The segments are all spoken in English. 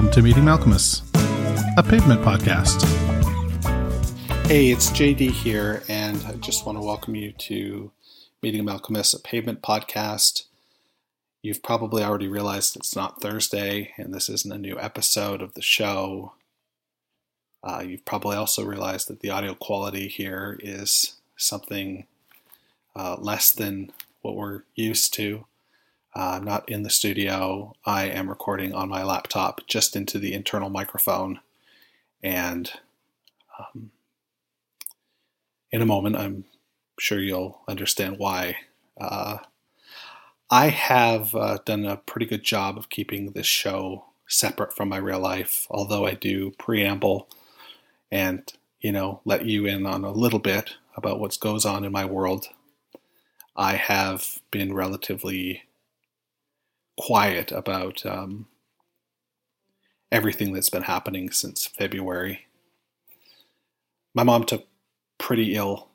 welcome to Meeting Malkmus, a pavement podcast. Hey, it's JD here, and I just want to welcome you to Meeting Malkmus, a pavement podcast. You've probably already realized it's not Thursday, and this isn't a new episode of the show. Uh, you've probably also realized that the audio quality here is something uh, less than what we're used to. Uh, I'm not in the studio. I am recording on my laptop just into the internal microphone. And um, in a moment, I'm sure you'll understand why. Uh, I have uh, done a pretty good job of keeping this show separate from my real life, although I do preamble and, you know, let you in on a little bit about what goes on in my world. I have been relatively quiet about um, everything that's been happening since February. My mom took pretty ill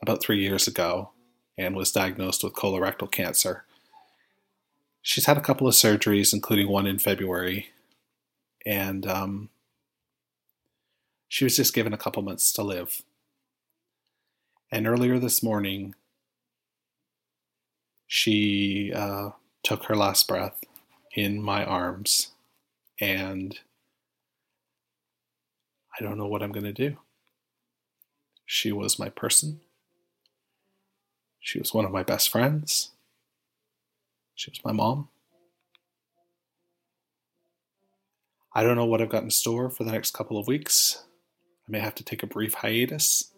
about three years ago and was diagnosed with colorectal cancer. She's had a couple of surgeries, including one in February, and um, she was just given a couple months to live. And earlier this morning, she uh, took her last breath in my arms, and I don't know what I'm going to do. She was my person. She was one of my best friends. She was my mom. I don't know what I've got in store for the next couple of weeks. I may have to take a brief hiatus.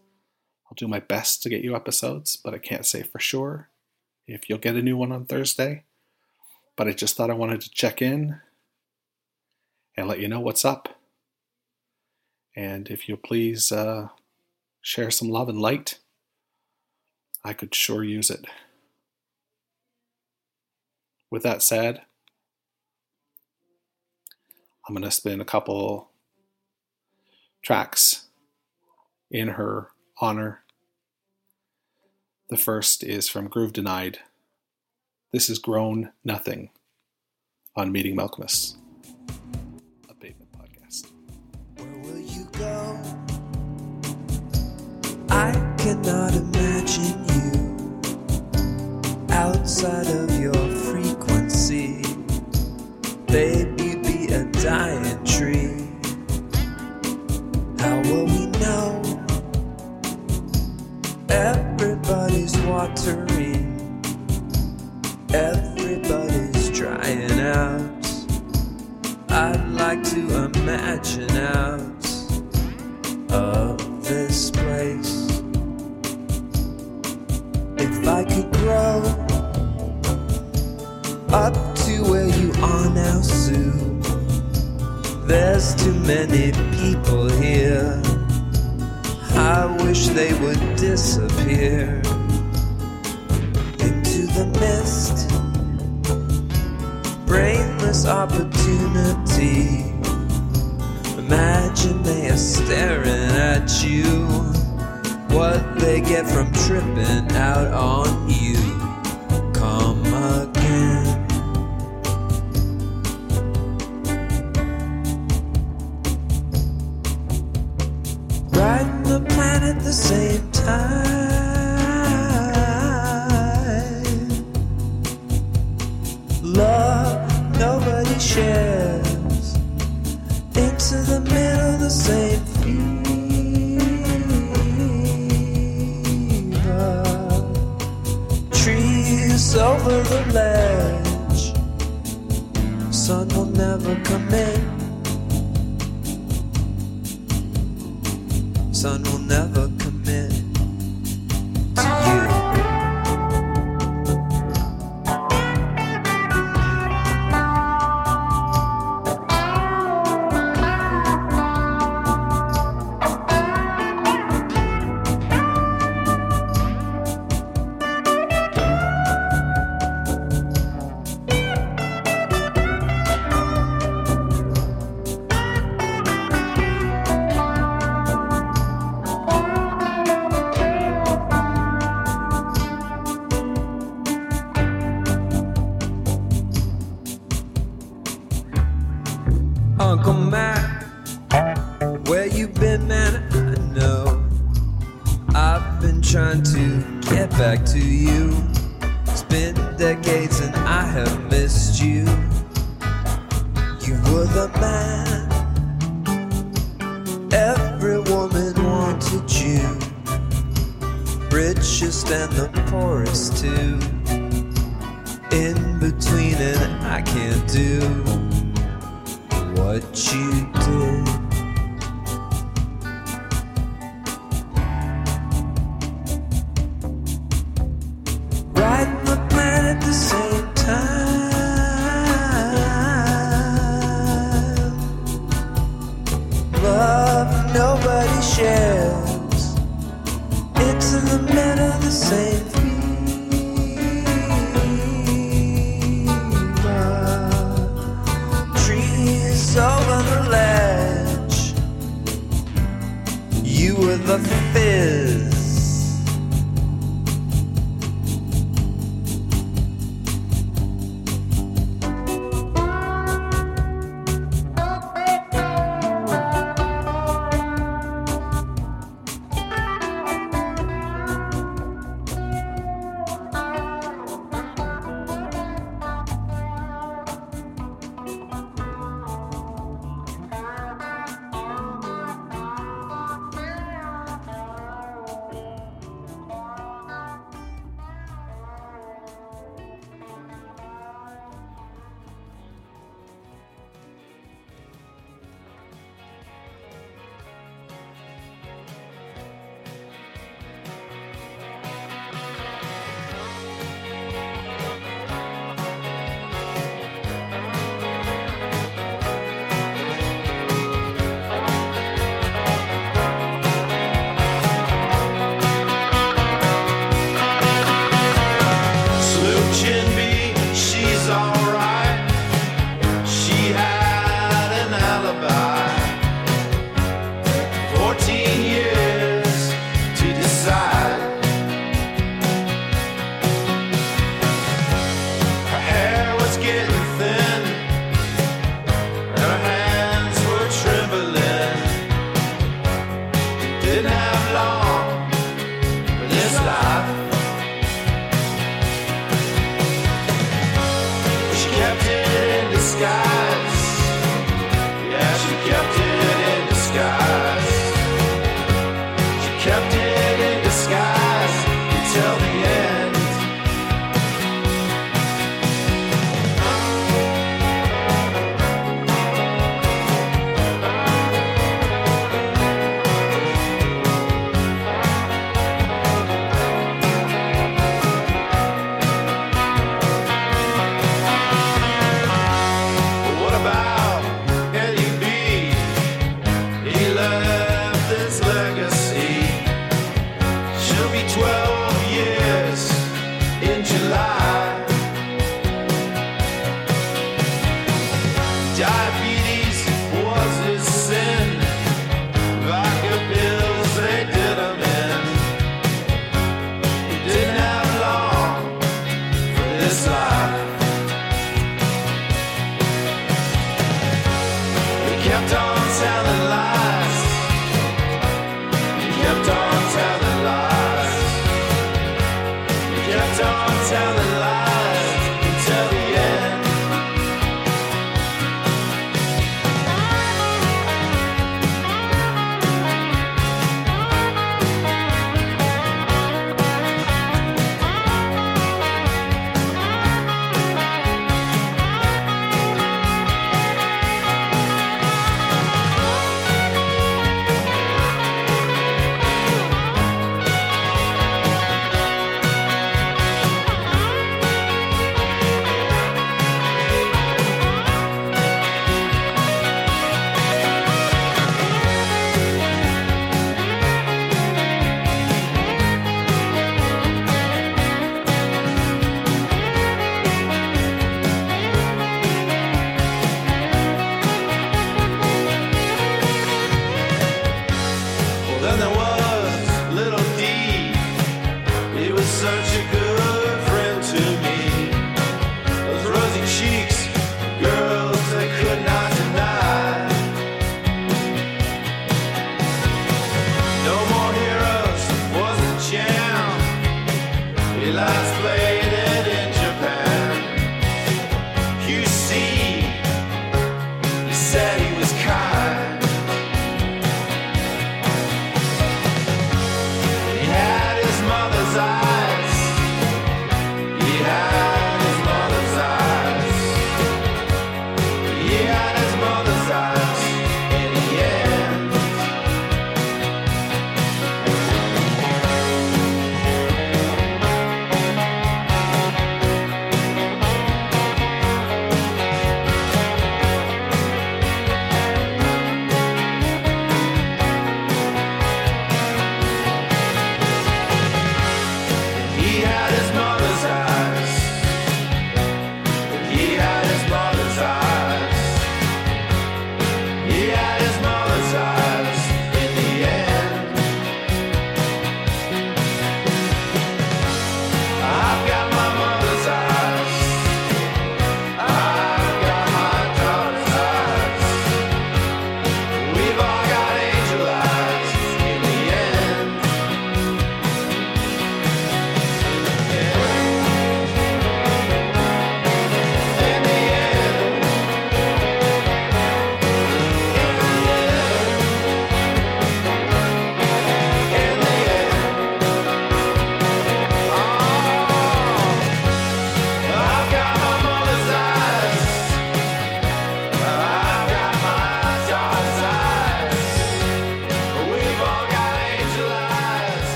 I'll do my best to get you episodes, but I can't say for sure if you'll get a new one on Thursday but I just thought I wanted to check in and let you know what's up. And if you'll please uh, share some love and light, I could sure use it. With that said, I'm going to spin a couple tracks in her honor. The first is from Groove Denied. This is Grown Nothing on Meeting Malkmus, a pavement podcast. Where will you go? I cannot imagine you outside of imagine out of this place. If I could grow up to where you are now, Sue. There's too many people here. I wish they would disappear into the mist. Brainless opportunity. Imagine they are staring at you. What they get from tripping out on you. Come again. Riding the planet the same time. Over the ledge. Sun will never come in. sun will never Every woman wanted you, richest and the poorest too. In between, and I can't do what you did. shares. It's in the middle of the same.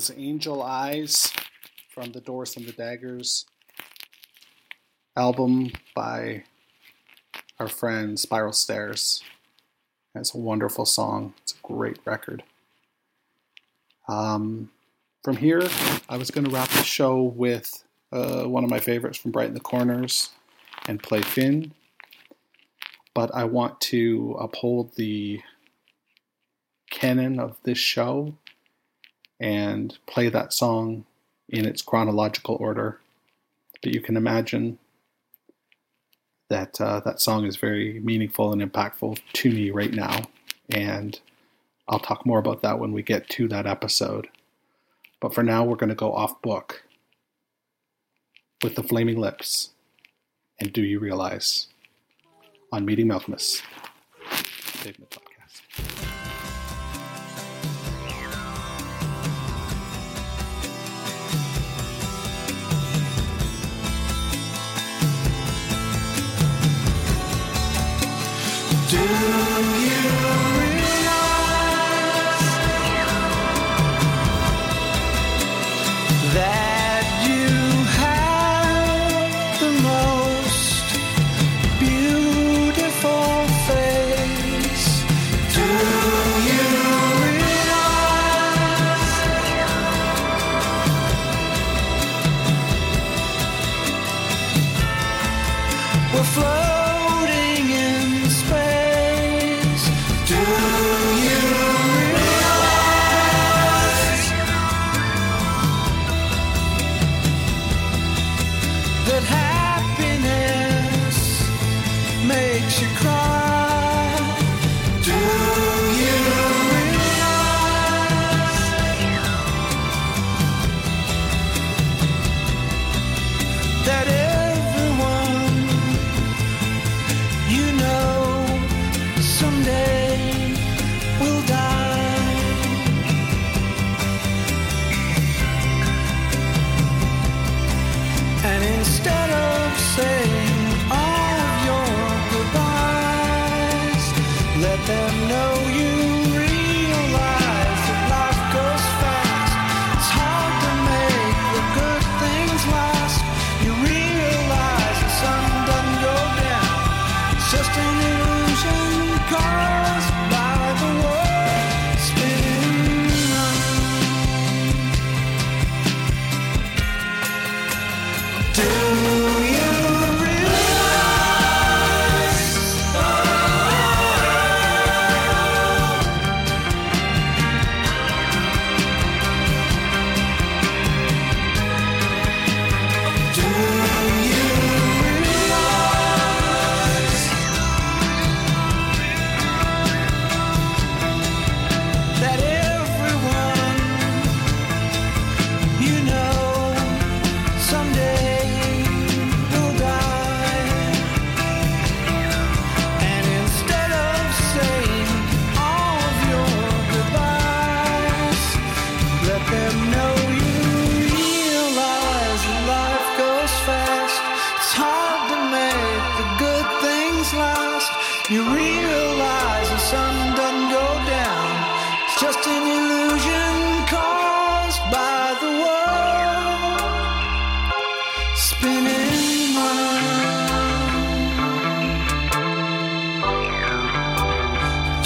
Was Angel Eyes from the Doris and the Daggers album by our friend Spiral Stairs. It's a wonderful song. It's a great record. Um, from here, I was going to wrap the show with uh, one of my favorites from Brighten the Corners and play Fin. But I want to uphold the canon of this show and play that song in its chronological order. But you can imagine that uh, that song is very meaningful and impactful to me right now. And I'll talk more about that when we get to that episode. But for now, we're going to go off book with the Flaming Lips and Do You Realize on Meeting Malkmus. Do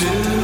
Do